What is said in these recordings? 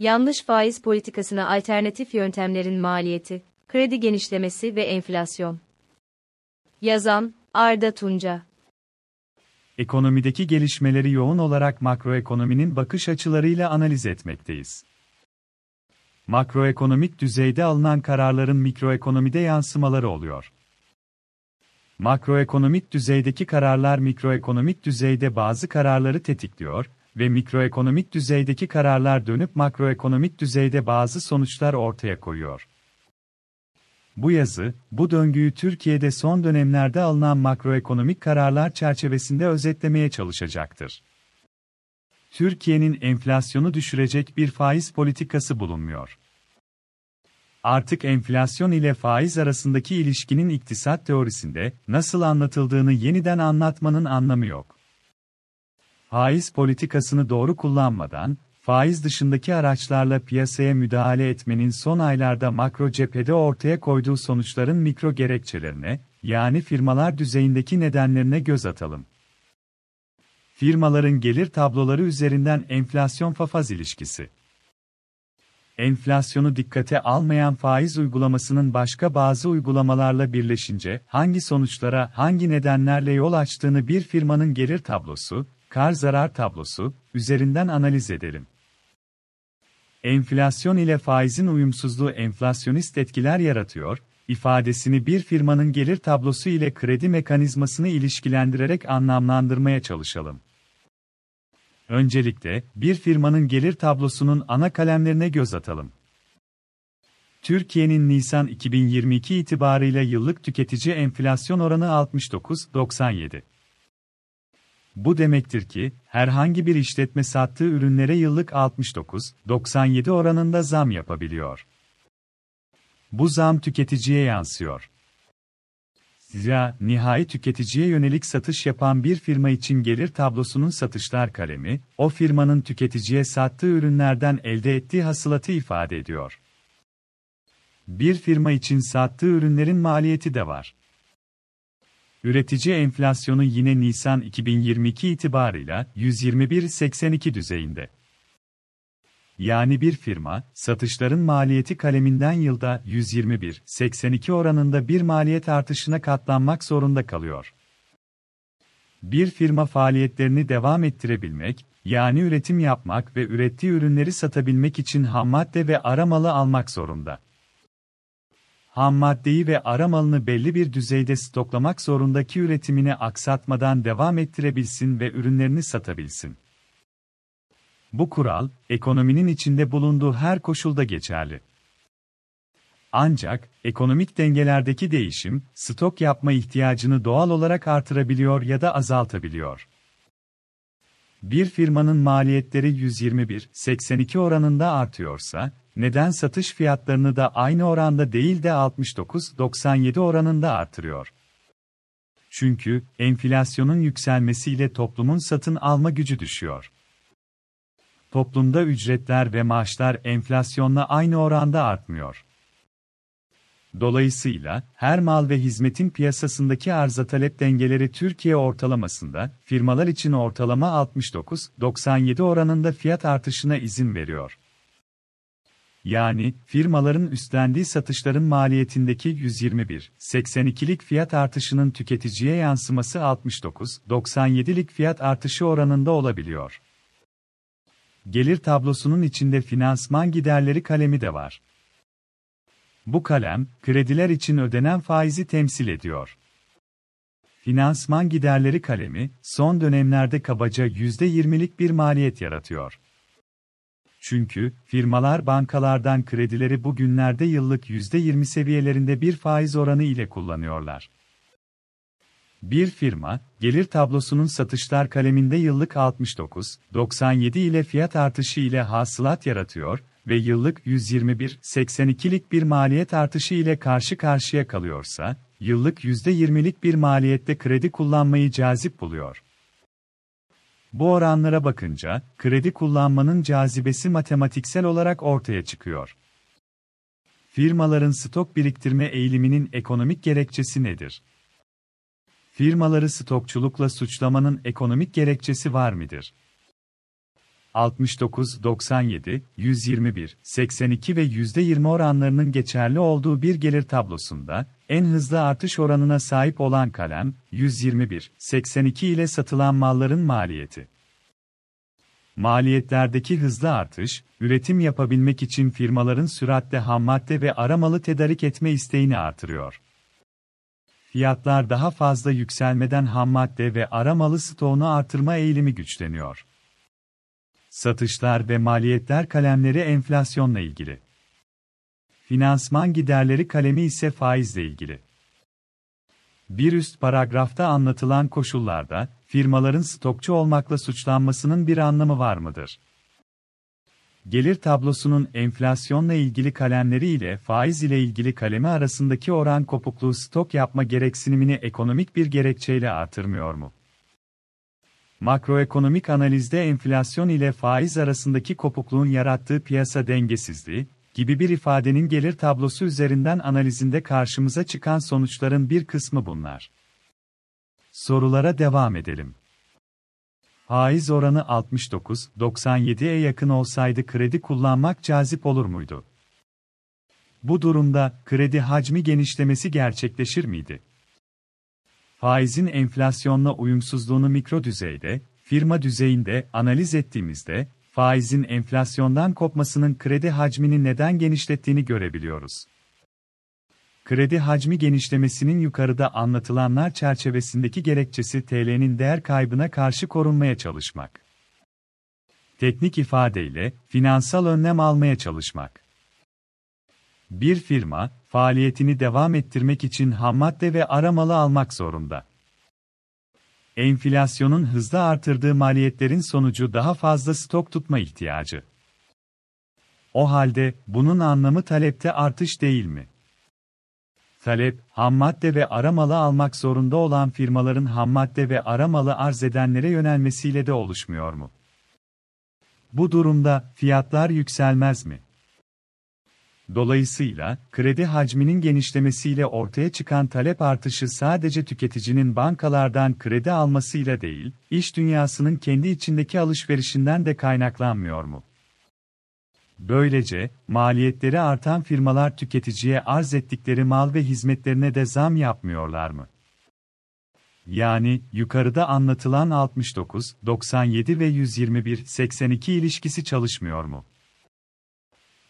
Yanlış faiz politikasına alternatif yöntemlerin maliyeti, kredi genişlemesi ve enflasyon. Yazan, Arda Tunca Ekonomideki gelişmeleri yoğun olarak makroekonominin bakış açılarıyla analiz etmekteyiz. Makroekonomik düzeyde alınan kararların mikroekonomide yansımaları oluyor. Makroekonomik düzeydeki kararlar mikroekonomik düzeyde bazı kararları tetikliyor ve mikroekonomik düzeydeki kararlar dönüp makroekonomik düzeyde bazı sonuçlar ortaya koyuyor. Bu yazı, bu döngüyü Türkiye'de son dönemlerde alınan makroekonomik kararlar çerçevesinde özetlemeye çalışacaktır. Türkiye'nin enflasyonu düşürecek bir faiz politikası bulunmuyor. Artık enflasyon ile faiz arasındaki ilişkinin iktisat teorisinde nasıl anlatıldığını yeniden anlatmanın anlamı yok. Faiz politikasını doğru kullanmadan, faiz dışındaki araçlarla piyasaya müdahale etmenin son aylarda makro cephede ortaya koyduğu sonuçların mikro gerekçelerine, yani firmalar düzeyindeki nedenlerine göz atalım. Firmaların gelir tabloları üzerinden enflasyon-fafaz ilişkisi. Enflasyonu dikkate almayan faiz uygulamasının başka bazı uygulamalarla birleşince hangi sonuçlara, hangi nedenlerle yol açtığını bir firmanın gelir tablosu, kar zarar tablosu üzerinden analiz edelim. Enflasyon ile faizin uyumsuzluğu enflasyonist etkiler yaratıyor, ifadesini bir firmanın gelir tablosu ile kredi mekanizmasını ilişkilendirerek anlamlandırmaya çalışalım. Öncelikle, bir firmanın gelir tablosunun ana kalemlerine göz atalım. Türkiye'nin Nisan 2022 itibarıyla yıllık tüketici enflasyon oranı 69.97. Bu demektir ki, herhangi bir işletme sattığı ürünlere yıllık 69-97 oranında zam yapabiliyor. Bu zam tüketiciye yansıyor. Zira, nihai tüketiciye yönelik satış yapan bir firma için gelir tablosunun satışlar kalemi, o firmanın tüketiciye sattığı ürünlerden elde ettiği hasılatı ifade ediyor. Bir firma için sattığı ürünlerin maliyeti de var. Üretici enflasyonu yine Nisan 2022 itibarıyla 121.82 düzeyinde. Yani bir firma, satışların maliyeti kaleminden yılda 121.82 oranında bir maliyet artışına katlanmak zorunda kalıyor. Bir firma faaliyetlerini devam ettirebilmek, yani üretim yapmak ve ürettiği ürünleri satabilmek için ham madde ve aramalı almak zorunda ham maddeyi ve ara malını belli bir düzeyde stoklamak zorundaki üretimini aksatmadan devam ettirebilsin ve ürünlerini satabilsin. Bu kural, ekonominin içinde bulunduğu her koşulda geçerli. Ancak, ekonomik dengelerdeki değişim, stok yapma ihtiyacını doğal olarak artırabiliyor ya da azaltabiliyor. Bir firmanın maliyetleri 121-82 oranında artıyorsa, neden satış fiyatlarını da aynı oranda değil de 69-97 oranında artırıyor? Çünkü enflasyonun yükselmesiyle toplumun satın alma gücü düşüyor. Toplumda ücretler ve maaşlar enflasyonla aynı oranda artmıyor. Dolayısıyla, her mal ve hizmetin piyasasındaki arıza talep dengeleri Türkiye ortalamasında, firmalar için ortalama 69-97 oranında fiyat artışına izin veriyor. Yani, firmaların üstlendiği satışların maliyetindeki 121-82'lik fiyat artışının tüketiciye yansıması 69-97'lik fiyat artışı oranında olabiliyor. Gelir tablosunun içinde finansman giderleri kalemi de var. Bu kalem, krediler için ödenen faizi temsil ediyor. Finansman giderleri kalemi, son dönemlerde kabaca %20'lik bir maliyet yaratıyor. Çünkü, firmalar bankalardan kredileri bugünlerde yıllık %20 seviyelerinde bir faiz oranı ile kullanıyorlar. Bir firma, gelir tablosunun satışlar kaleminde yıllık 69-97 ile fiyat artışı ile hasılat yaratıyor ve yıllık 121-82'lik bir maliyet artışı ile karşı karşıya kalıyorsa, yıllık %20'lik bir maliyette kredi kullanmayı cazip buluyor. Bu oranlara bakınca, kredi kullanmanın cazibesi matematiksel olarak ortaya çıkıyor. Firmaların stok biriktirme eğiliminin ekonomik gerekçesi nedir? Firmaları stokçulukla suçlamanın ekonomik gerekçesi var mıdır? 69, 97, 121, 82 ve %20 oranlarının geçerli olduğu bir gelir tablosunda, en hızlı artış oranına sahip olan kalem, 121, 82 ile satılan malların maliyeti. Maliyetlerdeki hızlı artış, üretim yapabilmek için firmaların süratle hammadde ve aramalı tedarik etme isteğini artırıyor. Fiyatlar daha fazla yükselmeden hammadde ve aramalı stoğunu artırma eğilimi güçleniyor. Satışlar ve maliyetler kalemleri enflasyonla ilgili. Finansman giderleri kalemi ise faizle ilgili. Bir üst paragrafta anlatılan koşullarda, firmaların stokçu olmakla suçlanmasının bir anlamı var mıdır? Gelir tablosunun enflasyonla ilgili kalemleri ile faiz ile ilgili kalemi arasındaki oran kopukluğu stok yapma gereksinimini ekonomik bir gerekçeyle artırmıyor mu? Makroekonomik analizde enflasyon ile faiz arasındaki kopukluğun yarattığı piyasa dengesizliği, gibi bir ifadenin gelir tablosu üzerinden analizinde karşımıza çıkan sonuçların bir kısmı bunlar. Sorulara devam edelim. Faiz oranı 69-97'ye yakın olsaydı kredi kullanmak cazip olur muydu? Bu durumda kredi hacmi genişlemesi gerçekleşir miydi? Faizin enflasyonla uyumsuzluğunu mikro düzeyde, firma düzeyinde analiz ettiğimizde, faizin enflasyondan kopmasının kredi hacmini neden genişlettiğini görebiliyoruz. Kredi hacmi genişlemesinin yukarıda anlatılanlar çerçevesindeki gerekçesi TL'nin değer kaybına karşı korunmaya çalışmak. Teknik ifadeyle, finansal önlem almaya çalışmak. Bir firma, faaliyetini devam ettirmek için hammadde ve aramalı almak zorunda. Enflasyonun hızla artırdığı maliyetlerin sonucu daha fazla stok tutma ihtiyacı. O halde, bunun anlamı talepte artış değil mi? Talep, hammadde ve aramalı almak zorunda olan firmaların hammadde ve aramalı arz edenlere yönelmesiyle de oluşmuyor mu? Bu durumda fiyatlar yükselmez mi? Dolayısıyla, kredi hacminin genişlemesiyle ortaya çıkan talep artışı sadece tüketicinin bankalardan kredi almasıyla değil, iş dünyasının kendi içindeki alışverişinden de kaynaklanmıyor mu? Böylece, maliyetleri artan firmalar tüketiciye arz ettikleri mal ve hizmetlerine de zam yapmıyorlar mı? Yani, yukarıda anlatılan 69, 97 ve 121, 82 ilişkisi çalışmıyor mu?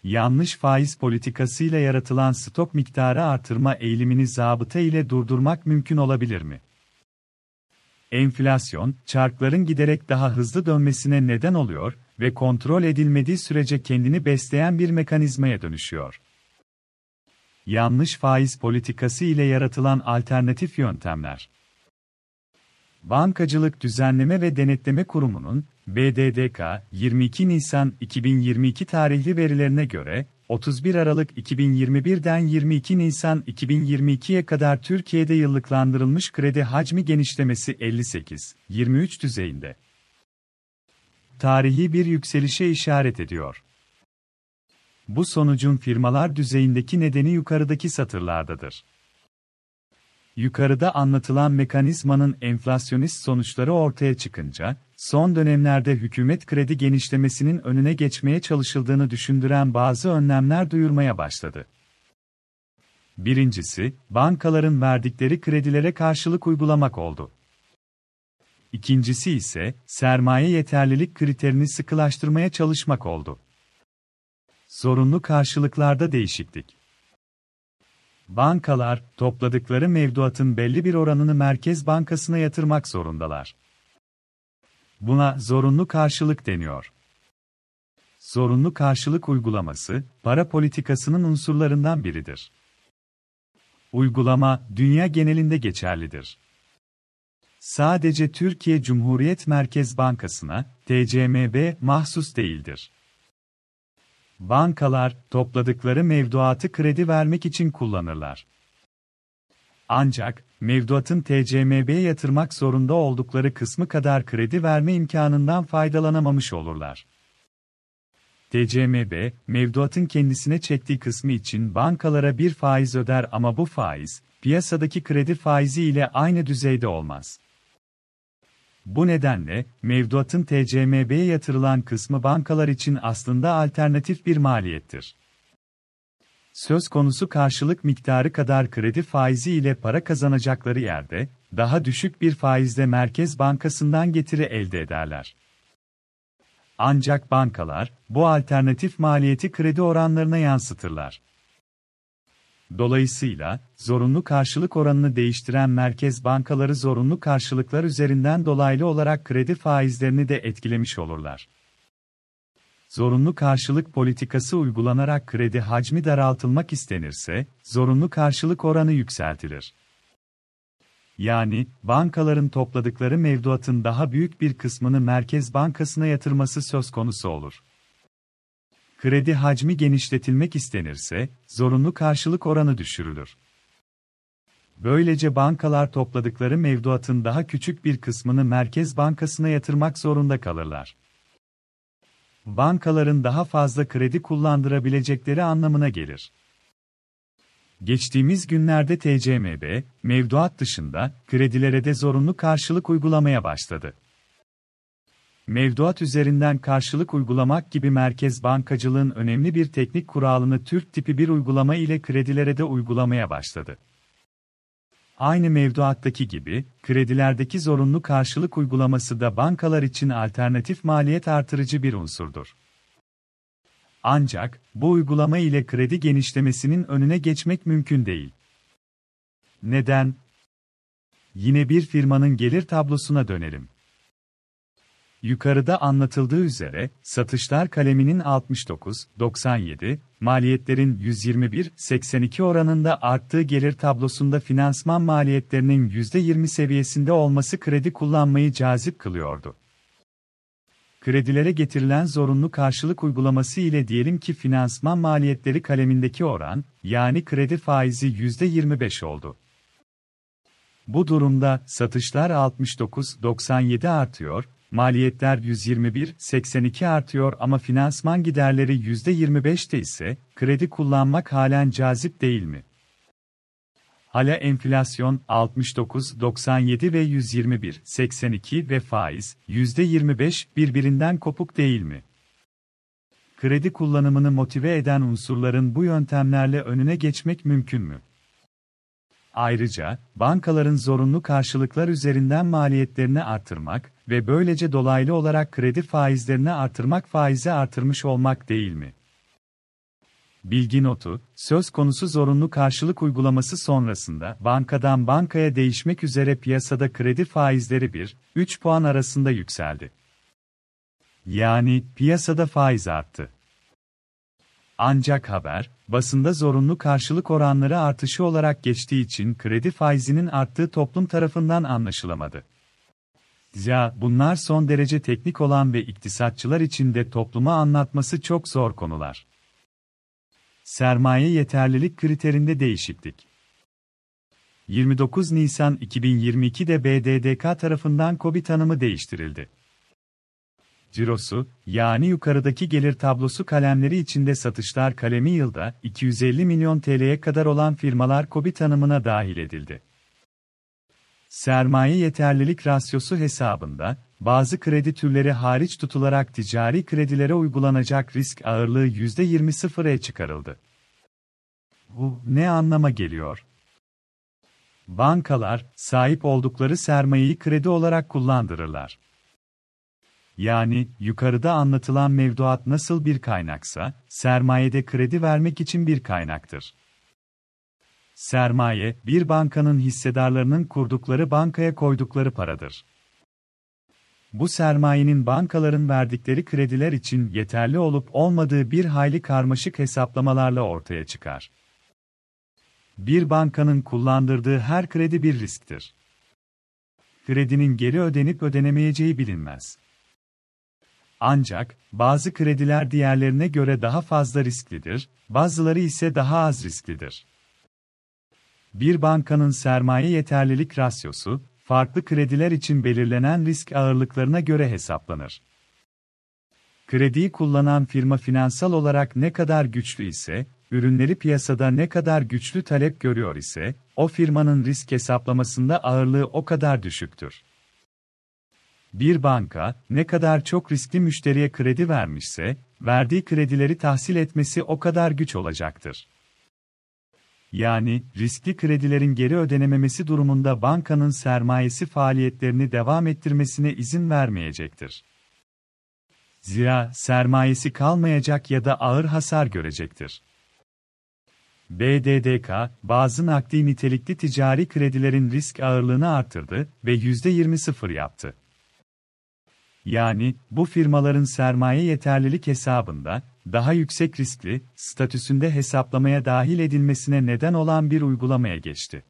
Yanlış faiz politikasıyla yaratılan stok miktarı artırma eğilimini zabıta ile durdurmak mümkün olabilir mi? Enflasyon, çarkların giderek daha hızlı dönmesine neden oluyor ve kontrol edilmediği sürece kendini besleyen bir mekanizmaya dönüşüyor. Yanlış faiz politikası ile yaratılan alternatif yöntemler Bankacılık Düzenleme ve Denetleme Kurumu'nun BDDK 22 Nisan 2022 tarihli verilerine göre 31 Aralık 2021'den 22 Nisan 2022'ye kadar Türkiye'de yıllıklandırılmış kredi hacmi genişlemesi 58-23 düzeyinde. Tarihi bir yükselişe işaret ediyor. Bu sonucun firmalar düzeyindeki nedeni yukarıdaki satırlardadır. Yukarıda anlatılan mekanizmanın enflasyonist sonuçları ortaya çıkınca, son dönemlerde hükümet kredi genişlemesinin önüne geçmeye çalışıldığını düşündüren bazı önlemler duyurmaya başladı. Birincisi, bankaların verdikleri kredilere karşılık uygulamak oldu. İkincisi ise, sermaye yeterlilik kriterini sıkılaştırmaya çalışmak oldu. Zorunlu karşılıklarda değişiklik. Bankalar, topladıkları mevduatın belli bir oranını Merkez Bankası'na yatırmak zorundalar. Buna zorunlu karşılık deniyor. Zorunlu karşılık uygulaması, para politikasının unsurlarından biridir. Uygulama, dünya genelinde geçerlidir. Sadece Türkiye Cumhuriyet Merkez Bankası'na, TCMB mahsus değildir. Bankalar, topladıkları mevduatı kredi vermek için kullanırlar. Ancak, mevduatın TCMB'ye yatırmak zorunda oldukları kısmı kadar kredi verme imkanından faydalanamamış olurlar. TCMB, mevduatın kendisine çektiği kısmı için bankalara bir faiz öder ama bu faiz, piyasadaki kredi faizi ile aynı düzeyde olmaz. Bu nedenle, mevduatın TCMB'ye yatırılan kısmı bankalar için aslında alternatif bir maliyettir. Söz konusu karşılık miktarı kadar kredi faizi ile para kazanacakları yerde, daha düşük bir faizle Merkez Bankası'ndan getiri elde ederler. Ancak bankalar, bu alternatif maliyeti kredi oranlarına yansıtırlar. Dolayısıyla, zorunlu karşılık oranını değiştiren merkez bankaları zorunlu karşılıklar üzerinden dolaylı olarak kredi faizlerini de etkilemiş olurlar. Zorunlu karşılık politikası uygulanarak kredi hacmi daraltılmak istenirse, zorunlu karşılık oranı yükseltilir. Yani, bankaların topladıkları mevduatın daha büyük bir kısmını Merkez Bankası'na yatırması söz konusu olur. Kredi hacmi genişletilmek istenirse, zorunlu karşılık oranı düşürülür. Böylece bankalar topladıkları mevduatın daha küçük bir kısmını Merkez Bankası'na yatırmak zorunda kalırlar. Bankaların daha fazla kredi kullandırabilecekleri anlamına gelir. Geçtiğimiz günlerde TCMB, mevduat dışında, kredilere de zorunlu karşılık uygulamaya başladı. Mevduat üzerinden karşılık uygulamak gibi merkez bankacılığın önemli bir teknik kuralını Türk tipi bir uygulama ile kredilere de uygulamaya başladı. Aynı mevduattaki gibi, kredilerdeki zorunlu karşılık uygulaması da bankalar için alternatif maliyet artırıcı bir unsurdur. Ancak, bu uygulama ile kredi genişlemesinin önüne geçmek mümkün değil. Neden? Yine bir firmanın gelir tablosuna dönelim. Yukarıda anlatıldığı üzere, satışlar kaleminin 69-97, maliyetlerin 121-82 oranında arttığı gelir tablosunda finansman maliyetlerinin %20 seviyesinde olması kredi kullanmayı cazip kılıyordu. Kredilere getirilen zorunlu karşılık uygulaması ile diyelim ki finansman maliyetleri kalemindeki oran, yani kredi faizi %25 oldu. Bu durumda satışlar 69-97 artıyor, maliyetler 121-82 artıyor ama finansman giderleri %25'te ise, kredi kullanmak halen cazip değil mi? Hala enflasyon 69-97 ve 121-82 ve faiz %25 birbirinden kopuk değil mi? Kredi kullanımını motive eden unsurların bu yöntemlerle önüne geçmek mümkün mü? Ayrıca, bankaların zorunlu karşılıklar üzerinden maliyetlerini artırmak ve böylece dolaylı olarak kredi faizlerini artırmak faizi artırmış olmak değil mi? Bilgi notu, söz konusu zorunlu karşılık uygulaması sonrasında bankadan bankaya değişmek üzere piyasada kredi faizleri 1-3 puan arasında yükseldi. Yani piyasada faiz arttı. Ancak haber, basında zorunlu karşılık oranları artışı olarak geçtiği için kredi faizinin arttığı toplum tarafından anlaşılamadı. Ya, bunlar son derece teknik olan ve iktisatçılar için de topluma anlatması çok zor konular. Sermaye yeterlilik kriterinde değişiklik. 29 Nisan 2022'de BDDK tarafından KOBİ tanımı değiştirildi. Cirosu, yani yukarıdaki gelir tablosu kalemleri içinde satışlar kalemi yılda 250 milyon TL'ye kadar olan firmalar KOBİ tanımına dahil edildi. Sermaye yeterlilik rasyosu hesabında, bazı kredi türleri hariç tutularak ticari kredilere uygulanacak risk ağırlığı %20 çıkarıldı. Bu ne anlama geliyor? Bankalar, sahip oldukları sermayeyi kredi olarak kullandırırlar. Yani, yukarıda anlatılan mevduat nasıl bir kaynaksa, sermayede kredi vermek için bir kaynaktır. Sermaye, bir bankanın hissedarlarının kurdukları bankaya koydukları paradır. Bu sermayenin bankaların verdikleri krediler için yeterli olup olmadığı bir hayli karmaşık hesaplamalarla ortaya çıkar. Bir bankanın kullandırdığı her kredi bir risktir. Kredinin geri ödenip ödenemeyeceği bilinmez. Ancak, bazı krediler diğerlerine göre daha fazla risklidir, bazıları ise daha az risklidir. Bir bankanın sermaye yeterlilik rasyosu, farklı krediler için belirlenen risk ağırlıklarına göre hesaplanır. Krediyi kullanan firma finansal olarak ne kadar güçlü ise, ürünleri piyasada ne kadar güçlü talep görüyor ise, o firmanın risk hesaplamasında ağırlığı o kadar düşüktür. Bir banka, ne kadar çok riskli müşteriye kredi vermişse, verdiği kredileri tahsil etmesi o kadar güç olacaktır. Yani, riskli kredilerin geri ödenememesi durumunda bankanın sermayesi faaliyetlerini devam ettirmesine izin vermeyecektir. Zira sermayesi kalmayacak ya da ağır hasar görecektir. BDDK, bazı nakdi nitelikli ticari kredilerin risk ağırlığını artırdı ve %20 sıfır yaptı. Yani, bu firmaların sermaye yeterlilik hesabında, daha yüksek riskli, statüsünde hesaplamaya dahil edilmesine neden olan bir uygulamaya geçti.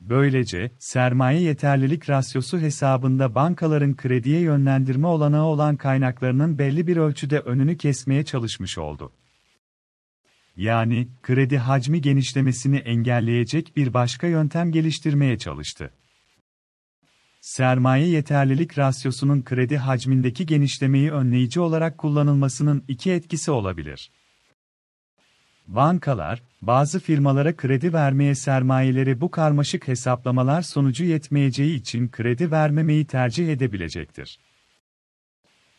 Böylece, sermaye yeterlilik rasyosu hesabında bankaların krediye yönlendirme olanağı olan kaynaklarının belli bir ölçüde önünü kesmeye çalışmış oldu. Yani, kredi hacmi genişlemesini engelleyecek bir başka yöntem geliştirmeye çalıştı. Sermaye yeterlilik rasyosunun kredi hacmindeki genişlemeyi önleyici olarak kullanılmasının iki etkisi olabilir. Bankalar, bazı firmalara kredi vermeye sermayeleri bu karmaşık hesaplamalar sonucu yetmeyeceği için kredi vermemeyi tercih edebilecektir.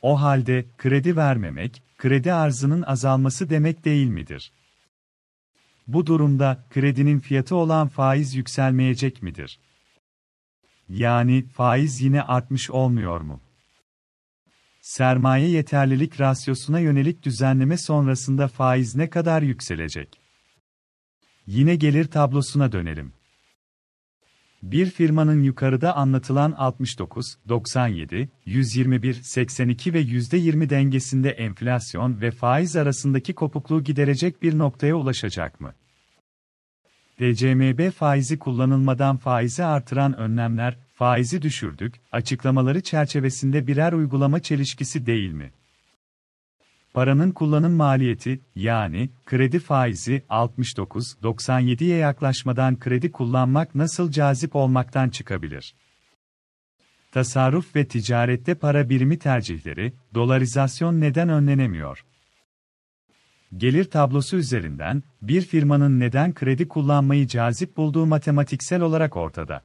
O halde, kredi vermemek, kredi arzının azalması demek değil midir? Bu durumda, kredinin fiyatı olan faiz yükselmeyecek midir? Yani, faiz yine artmış olmuyor mu? Sermaye yeterlilik rasyosuna yönelik düzenleme sonrasında faiz ne kadar yükselecek? Yine gelir tablosuna dönelim. Bir firmanın yukarıda anlatılan 69, 97, 121, 82 ve %20 dengesinde enflasyon ve faiz arasındaki kopukluğu giderecek bir noktaya ulaşacak mı? DCMB faizi kullanılmadan faizi artıran önlemler, faizi düşürdük, açıklamaları çerçevesinde birer uygulama çelişkisi değil mi? Paranın kullanım maliyeti, yani kredi faizi 69-97'ye yaklaşmadan kredi kullanmak nasıl cazip olmaktan çıkabilir? Tasarruf ve ticarette para birimi tercihleri, dolarizasyon neden önlenemiyor? Gelir tablosu üzerinden, bir firmanın neden kredi kullanmayı cazip bulduğu matematiksel olarak ortada.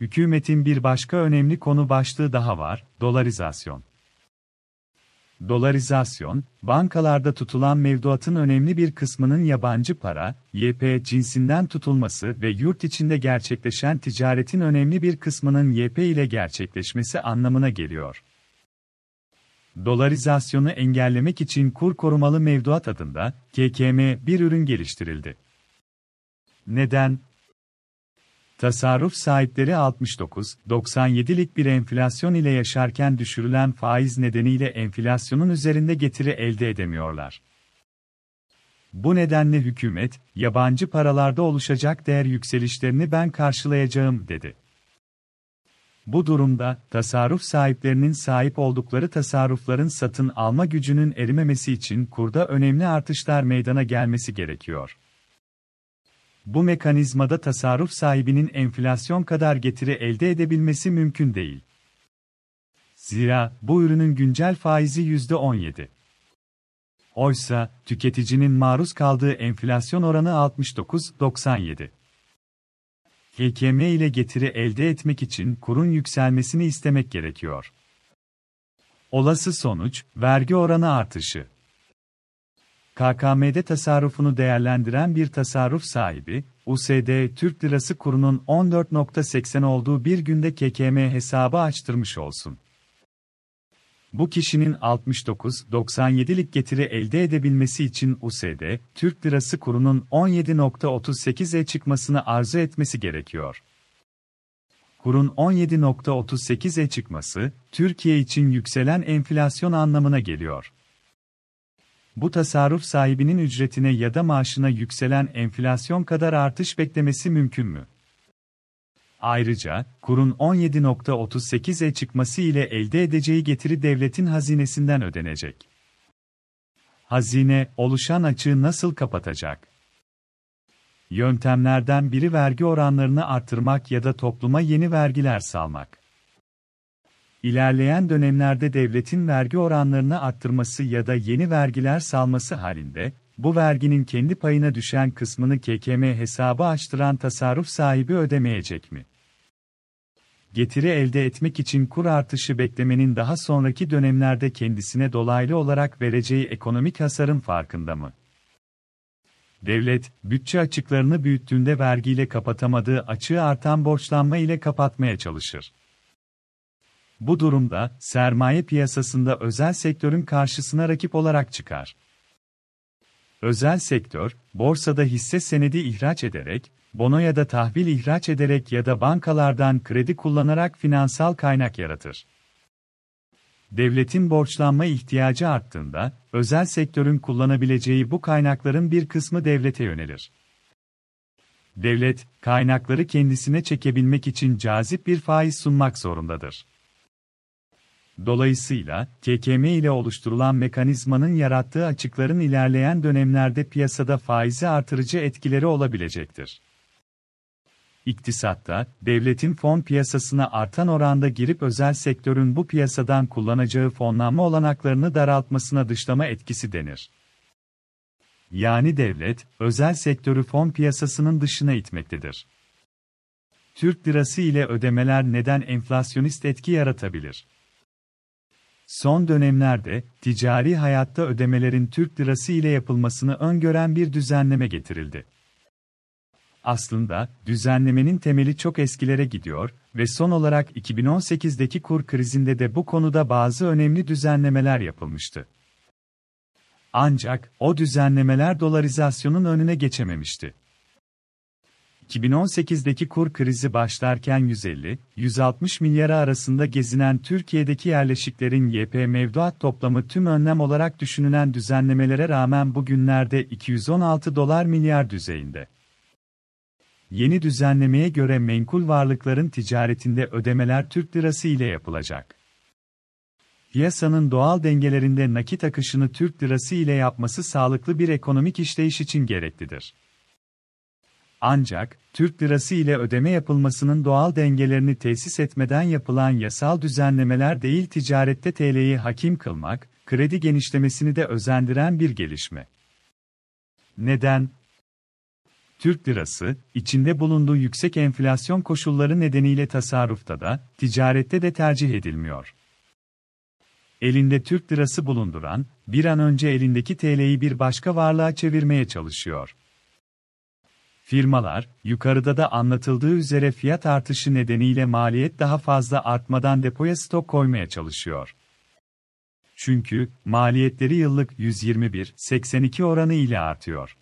Hükümetin bir başka önemli konu başlığı daha var, dolarizasyon. Dolarizasyon, bankalarda tutulan mevduatın önemli bir kısmının yabancı para, YP cinsinden tutulması ve yurt içinde gerçekleşen ticaretin önemli bir kısmının YP ile gerçekleşmesi anlamına geliyor. Dolarizasyonu engellemek için kur korumalı mevduat adında KKM bir ürün geliştirildi. Neden? Tasarruf sahipleri 69-97'lik bir enflasyon ile yaşarken düşürülen faiz nedeniyle enflasyonun üzerinde getiri elde edemiyorlar. Bu nedenle hükümet, yabancı paralarda oluşacak değer yükselişlerini ben karşılayacağım dedi. Bu durumda, tasarruf sahiplerinin sahip oldukları tasarrufların satın alma gücünün erimemesi için kurda önemli artışlar meydana gelmesi gerekiyor. Bu mekanizmada tasarruf sahibinin enflasyon kadar getiri elde edebilmesi mümkün değil. Zira bu ürünün güncel faizi %17. Oysa tüketicinin maruz kaldığı enflasyon oranı 69-97. KKM ile getiri elde etmek için kurun yükselmesini istemek gerekiyor. Olası sonuç, vergi oranı artışı. KKM'de tasarrufunu değerlendiren bir tasarruf sahibi, USD Türk Lirası kurunun 14.80 olduğu bir günde KKM hesabı açtırmış olsun. Bu kişinin 69-97'lik getiri elde edebilmesi için USD, Türk Lirası kurunun 17.38'e çıkmasını arzu etmesi gerekiyor. Kurun 17.38'e çıkması, Türkiye için yükselen enflasyon anlamına geliyor bu tasarruf sahibinin ücretine ya da maaşına yükselen enflasyon kadar artış beklemesi mümkün mü? Ayrıca, kurun 17.38'e çıkması ile elde edeceği getiri devletin hazinesinden ödenecek. Hazine, oluşan açığı nasıl kapatacak? Yöntemlerden biri vergi oranlarını artırmak ya da topluma yeni vergiler salmak. İlerleyen dönemlerde devletin vergi oranlarını arttırması ya da yeni vergiler salması halinde, bu verginin kendi payına düşen kısmını KKM hesabı açtıran tasarruf sahibi ödemeyecek mi? getiri elde etmek için kur artışı beklemenin daha sonraki dönemlerde kendisine dolaylı olarak vereceği ekonomik hasarın farkında mı? Devlet, bütçe açıklarını büyüttüğünde vergiyle kapatamadığı açığı artan borçlanma ile kapatmaya çalışır. Bu durumda, sermaye piyasasında özel sektörün karşısına rakip olarak çıkar. Özel sektör, borsada hisse senedi ihraç ederek, bono ya da tahvil ihraç ederek ya da bankalardan kredi kullanarak finansal kaynak yaratır. Devletin borçlanma ihtiyacı arttığında, özel sektörün kullanabileceği bu kaynakların bir kısmı devlete yönelir. Devlet, kaynakları kendisine çekebilmek için cazip bir faiz sunmak zorundadır. Dolayısıyla, KKM ile oluşturulan mekanizmanın yarattığı açıkların ilerleyen dönemlerde piyasada faizi artırıcı etkileri olabilecektir. İktisatta, devletin fon piyasasına artan oranda girip özel sektörün bu piyasadan kullanacağı fonlanma olanaklarını daraltmasına dışlama etkisi denir. Yani devlet, özel sektörü fon piyasasının dışına itmektedir. Türk lirası ile ödemeler neden enflasyonist etki yaratabilir? Son dönemlerde, ticari hayatta ödemelerin Türk lirası ile yapılmasını öngören bir düzenleme getirildi. Aslında, düzenlemenin temeli çok eskilere gidiyor ve son olarak 2018'deki kur krizinde de bu konuda bazı önemli düzenlemeler yapılmıştı. Ancak, o düzenlemeler dolarizasyonun önüne geçememişti. 2018'deki kur krizi başlarken 150-160 milyar arasında gezinen Türkiye'deki yerleşiklerin YP mevduat toplamı tüm önlem olarak düşünülen düzenlemelere rağmen bugünlerde 216 dolar milyar düzeyinde. Yeni düzenlemeye göre menkul varlıkların ticaretinde ödemeler Türk lirası ile yapılacak. Piyasanın doğal dengelerinde nakit akışını Türk lirası ile yapması sağlıklı bir ekonomik işleyiş için gereklidir. Ancak, Türk lirası ile ödeme yapılmasının doğal dengelerini tesis etmeden yapılan yasal düzenlemeler değil ticarette TL'yi hakim kılmak, kredi genişlemesini de özendiren bir gelişme. Neden? Türk lirası, içinde bulunduğu yüksek enflasyon koşulları nedeniyle tasarrufta da, ticarette de tercih edilmiyor. Elinde Türk lirası bulunduran, bir an önce elindeki TL'yi bir başka varlığa çevirmeye çalışıyor. Firmalar, yukarıda da anlatıldığı üzere fiyat artışı nedeniyle maliyet daha fazla artmadan depoya stok koymaya çalışıyor. Çünkü maliyetleri yıllık 121-82 oranı ile artıyor.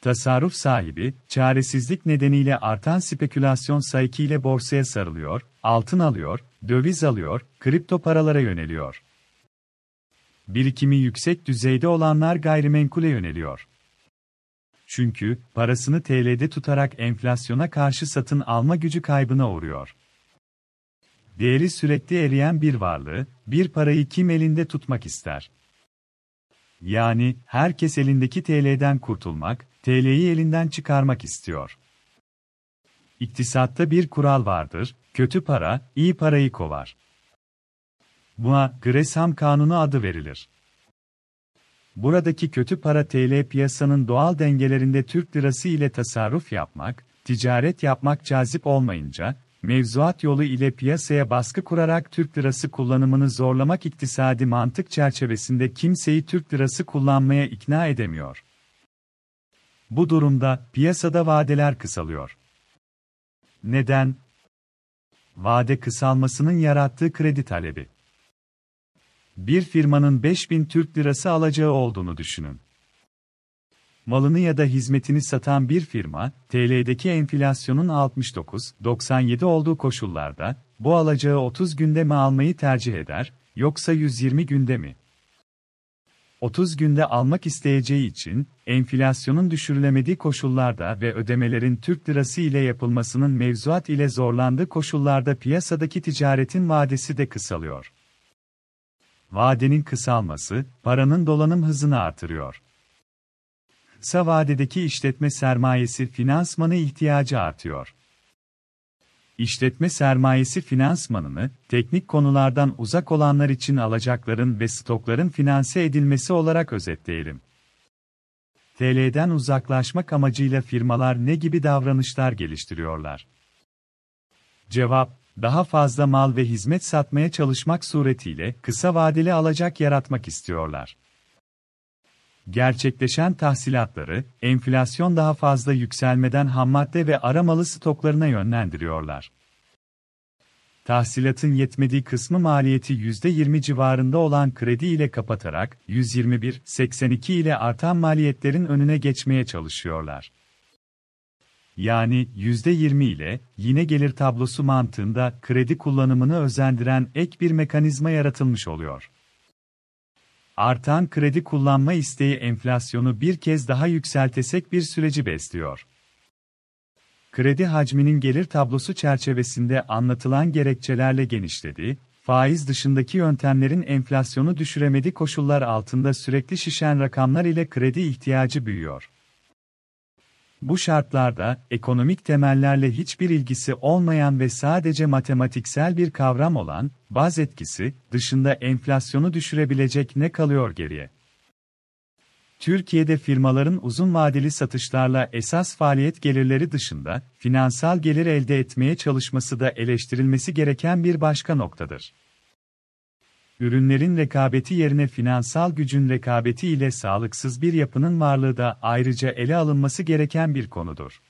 Tasarruf sahibi, çaresizlik nedeniyle artan spekülasyon saykiyle borsaya sarılıyor, altın alıyor, döviz alıyor, kripto paralara yöneliyor. Birikimi yüksek düzeyde olanlar gayrimenkule yöneliyor. Çünkü parasını TL'de tutarak enflasyona karşı satın alma gücü kaybına uğruyor. Değeri sürekli eriyen bir varlığı, bir parayı kim elinde tutmak ister? Yani herkes elindeki TL'den kurtulmak, TL'yi elinden çıkarmak istiyor. İktisatta bir kural vardır, kötü para, iyi parayı kovar. Buna Gresham Kanunu adı verilir. Buradaki kötü para TL piyasanın doğal dengelerinde Türk lirası ile tasarruf yapmak, ticaret yapmak cazip olmayınca, mevzuat yolu ile piyasaya baskı kurarak Türk lirası kullanımını zorlamak iktisadi mantık çerçevesinde kimseyi Türk lirası kullanmaya ikna edemiyor. Bu durumda piyasada vadeler kısalıyor. Neden? Vade kısalmasının yarattığı kredi talebi. Bir firmanın 5000 Türk lirası alacağı olduğunu düşünün. Malını ya da hizmetini satan bir firma, TL'deki enflasyonun 69-97 olduğu koşullarda, bu alacağı 30 günde mi almayı tercih eder, yoksa 120 günde mi? 30 günde almak isteyeceği için, enflasyonun düşürülemediği koşullarda ve ödemelerin Türk lirası ile yapılmasının mevzuat ile zorlandığı koşullarda piyasadaki ticaretin vadesi de kısalıyor. Vadenin kısalması, paranın dolanım hızını artırıyor. Kısa vadedeki işletme sermayesi finansmanı ihtiyacı artıyor. İşletme sermayesi finansmanını, teknik konulardan uzak olanlar için alacakların ve stokların finanse edilmesi olarak özetleyelim. TL'den uzaklaşmak amacıyla firmalar ne gibi davranışlar geliştiriyorlar? Cevap, daha fazla mal ve hizmet satmaya çalışmak suretiyle kısa vadeli alacak yaratmak istiyorlar. Gerçekleşen tahsilatları, enflasyon daha fazla yükselmeden hammadde ve aramalı stoklarına yönlendiriyorlar. Tahsilatın yetmediği kısmı maliyeti %20 civarında olan kredi ile kapatarak 121.82 ile artan maliyetlerin önüne geçmeye çalışıyorlar. Yani %20 ile yine gelir tablosu mantığında kredi kullanımını özendiren ek bir mekanizma yaratılmış oluyor. Artan kredi kullanma isteği enflasyonu bir kez daha yükseltesek bir süreci besliyor. Kredi hacminin gelir tablosu çerçevesinde anlatılan gerekçelerle genişledi, faiz dışındaki yöntemlerin enflasyonu düşüremedi koşullar altında sürekli şişen rakamlar ile kredi ihtiyacı büyüyor. Bu şartlarda, ekonomik temellerle hiçbir ilgisi olmayan ve sadece matematiksel bir kavram olan, baz etkisi, dışında enflasyonu düşürebilecek ne kalıyor geriye? Türkiye'de firmaların uzun vadeli satışlarla esas faaliyet gelirleri dışında, finansal gelir elde etmeye çalışması da eleştirilmesi gereken bir başka noktadır ürünlerin rekabeti yerine finansal gücün rekabeti ile sağlıksız bir yapının varlığı da ayrıca ele alınması gereken bir konudur.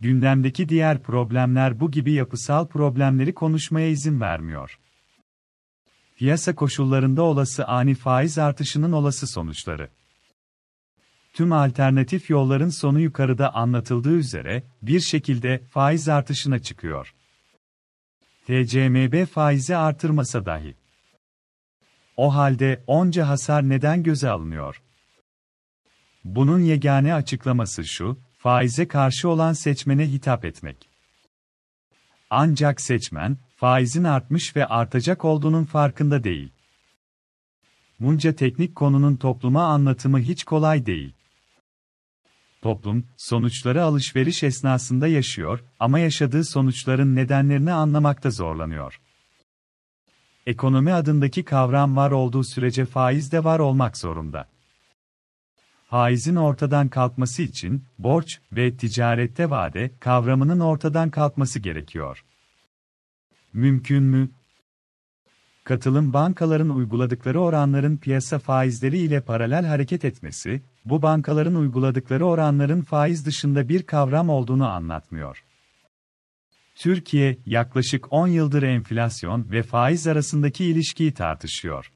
Gündemdeki diğer problemler bu gibi yapısal problemleri konuşmaya izin vermiyor. Piyasa koşullarında olası ani faiz artışının olası sonuçları. Tüm alternatif yolların sonu yukarıda anlatıldığı üzere bir şekilde faiz artışına çıkıyor. TCMB faizi artırmasa dahi. O halde onca hasar neden göze alınıyor? Bunun yegane açıklaması şu, faize karşı olan seçmene hitap etmek. Ancak seçmen, faizin artmış ve artacak olduğunun farkında değil. Bunca teknik konunun topluma anlatımı hiç kolay değil. Toplum, sonuçları alışveriş esnasında yaşıyor ama yaşadığı sonuçların nedenlerini anlamakta zorlanıyor. Ekonomi adındaki kavram var olduğu sürece faiz de var olmak zorunda. Faizin ortadan kalkması için borç ve ticarette vade kavramının ortadan kalkması gerekiyor. Mümkün mü? Katılım bankaların uyguladıkları oranların piyasa faizleri ile paralel hareket etmesi, bu bankaların uyguladıkları oranların faiz dışında bir kavram olduğunu anlatmıyor. Türkiye, yaklaşık 10 yıldır enflasyon ve faiz arasındaki ilişkiyi tartışıyor.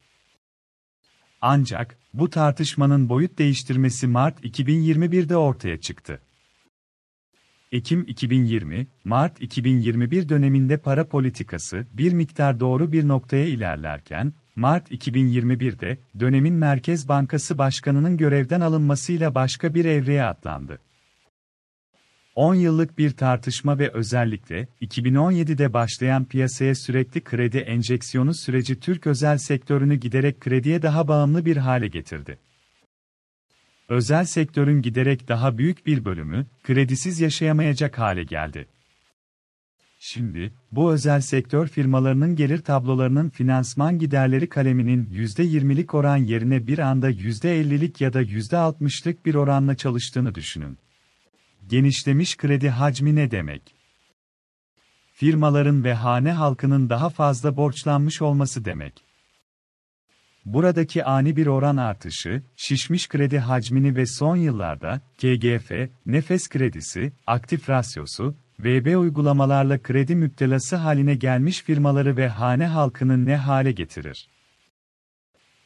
Ancak, bu tartışmanın boyut değiştirmesi Mart 2021'de ortaya çıktı. Ekim 2020, Mart 2021 döneminde para politikası bir miktar doğru bir noktaya ilerlerken, Mart 2021'de dönemin Merkez Bankası Başkanı'nın görevden alınmasıyla başka bir evreye atlandı. 10 yıllık bir tartışma ve özellikle 2017'de başlayan piyasaya sürekli kredi enjeksiyonu süreci Türk özel sektörünü giderek krediye daha bağımlı bir hale getirdi. Özel sektörün giderek daha büyük bir bölümü kredisiz yaşayamayacak hale geldi. Şimdi, bu özel sektör firmalarının gelir tablolarının finansman giderleri kaleminin %20'lik oran yerine bir anda %50'lik ya da %60'lık bir oranla çalıştığını düşünün. Genişlemiş kredi hacmi ne demek? Firmaların ve hane halkının daha fazla borçlanmış olması demek. Buradaki ani bir oran artışı, şişmiş kredi hacmini ve son yıllarda KGF, nefes kredisi, aktif rasyosu, VB uygulamalarla kredi müptelası haline gelmiş firmaları ve hane halkını ne hale getirir?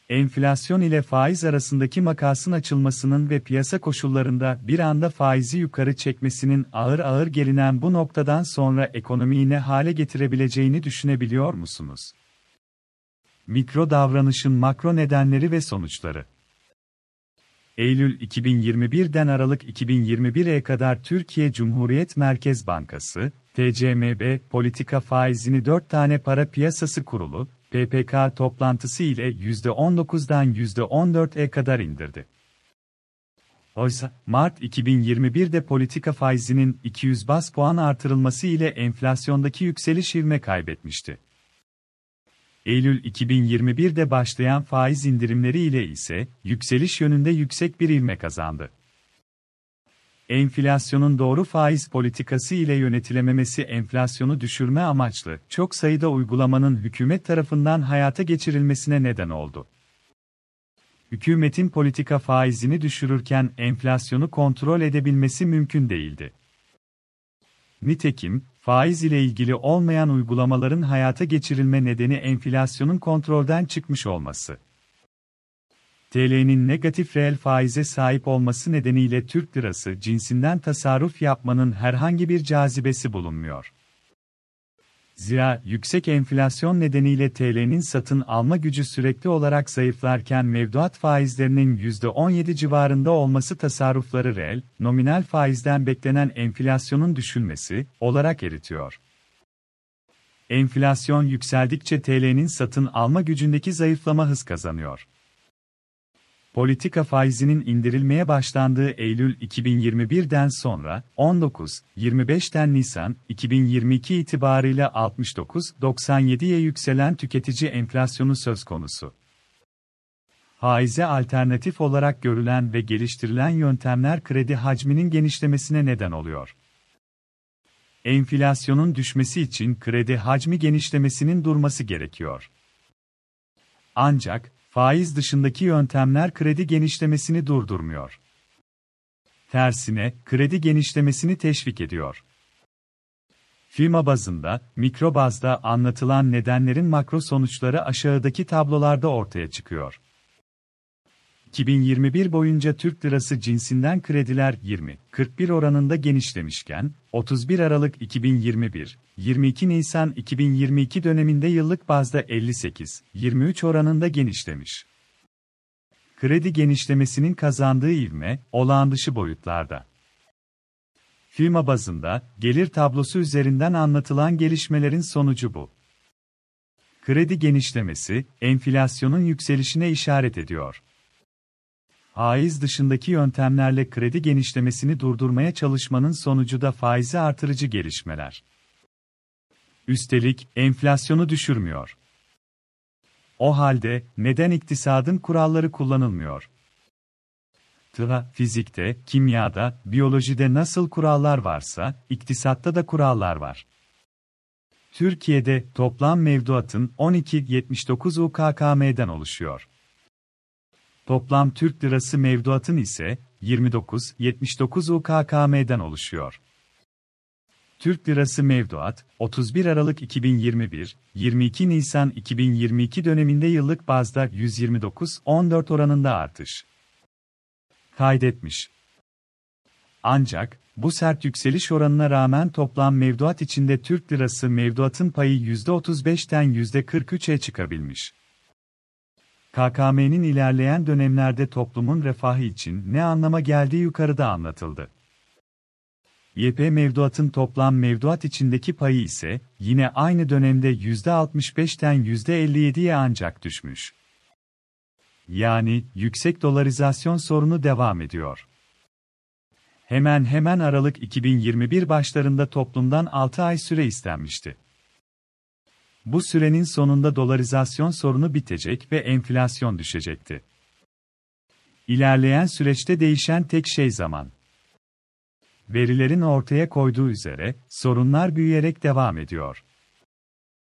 Enflasyon ile faiz arasındaki makasın açılmasının ve piyasa koşullarında bir anda faizi yukarı çekmesinin ağır ağır gelinen bu noktadan sonra ekonomiyi ne hale getirebileceğini düşünebiliyor musunuz? Mikro davranışın makro nedenleri ve sonuçları Eylül 2021'den Aralık 2021'e kadar Türkiye Cumhuriyet Merkez Bankası, TCMB, politika faizini 4 tane para piyasası kurulu, PPK toplantısı ile %19'dan %14'e kadar indirdi. Oysa, Mart 2021'de politika faizinin 200 bas puan artırılması ile enflasyondaki yükseliş ivme kaybetmişti. Eylül 2021'de başlayan faiz indirimleri ile ise yükseliş yönünde yüksek bir ivme kazandı. Enflasyonun doğru faiz politikası ile yönetilememesi enflasyonu düşürme amaçlı çok sayıda uygulamanın hükümet tarafından hayata geçirilmesine neden oldu. Hükümetin politika faizini düşürürken enflasyonu kontrol edebilmesi mümkün değildi. Nitekim, faiz ile ilgili olmayan uygulamaların hayata geçirilme nedeni enflasyonun kontrolden çıkmış olması. TL'nin negatif reel faize sahip olması nedeniyle Türk lirası cinsinden tasarruf yapmanın herhangi bir cazibesi bulunmuyor. Zira yüksek enflasyon nedeniyle TL'nin satın alma gücü sürekli olarak zayıflarken mevduat faizlerinin %17 civarında olması tasarrufları reel, nominal faizden beklenen enflasyonun düşülmesi olarak eritiyor. Enflasyon yükseldikçe TL'nin satın alma gücündeki zayıflama hız kazanıyor politika faizinin indirilmeye başlandığı Eylül 2021'den sonra 19-25'ten Nisan 2022 itibarıyla 69-97'ye yükselen tüketici enflasyonu söz konusu. Faize alternatif olarak görülen ve geliştirilen yöntemler kredi hacminin genişlemesine neden oluyor. Enflasyonun düşmesi için kredi hacmi genişlemesinin durması gerekiyor. Ancak faiz dışındaki yöntemler kredi genişlemesini durdurmuyor. Tersine, kredi genişlemesini teşvik ediyor. Firma bazında, mikro bazda anlatılan nedenlerin makro sonuçları aşağıdaki tablolarda ortaya çıkıyor. 2021 boyunca Türk lirası cinsinden krediler 20-41 oranında genişlemişken, 31 Aralık 2021, 22 Nisan 2022 döneminde yıllık bazda 58-23 oranında genişlemiş. Kredi genişlemesinin kazandığı ivme, olağan dışı boyutlarda. Firma bazında, gelir tablosu üzerinden anlatılan gelişmelerin sonucu bu. Kredi genişlemesi, enflasyonun yükselişine işaret ediyor faiz dışındaki yöntemlerle kredi genişlemesini durdurmaya çalışmanın sonucu da faizi artırıcı gelişmeler. Üstelik enflasyonu düşürmüyor. O halde neden iktisadın kuralları kullanılmıyor? Tıra, fizikte, kimyada, biyolojide nasıl kurallar varsa, iktisatta da kurallar var. Türkiye'de toplam mevduatın 12.79 UKKM'den oluşuyor. Toplam Türk lirası mevduatın ise 29.79 UKKM'den oluşuyor. Türk lirası mevduat 31 Aralık 2021 22 Nisan 2022 döneminde yıllık bazda 129.14 oranında artış kaydetmiş. Ancak bu sert yükseliş oranına rağmen toplam mevduat içinde Türk lirası mevduatın payı %35'ten %43'e çıkabilmiş. KKM'nin ilerleyen dönemlerde toplumun refahı için ne anlama geldiği yukarıda anlatıldı. YP mevduatın toplam mevduat içindeki payı ise yine aynı dönemde %65'ten %57'ye ancak düşmüş. Yani yüksek dolarizasyon sorunu devam ediyor. Hemen hemen Aralık 2021 başlarında toplumdan 6 ay süre istenmişti. Bu sürenin sonunda dolarizasyon sorunu bitecek ve enflasyon düşecekti. İlerleyen süreçte değişen tek şey zaman. Verilerin ortaya koyduğu üzere sorunlar büyüyerek devam ediyor.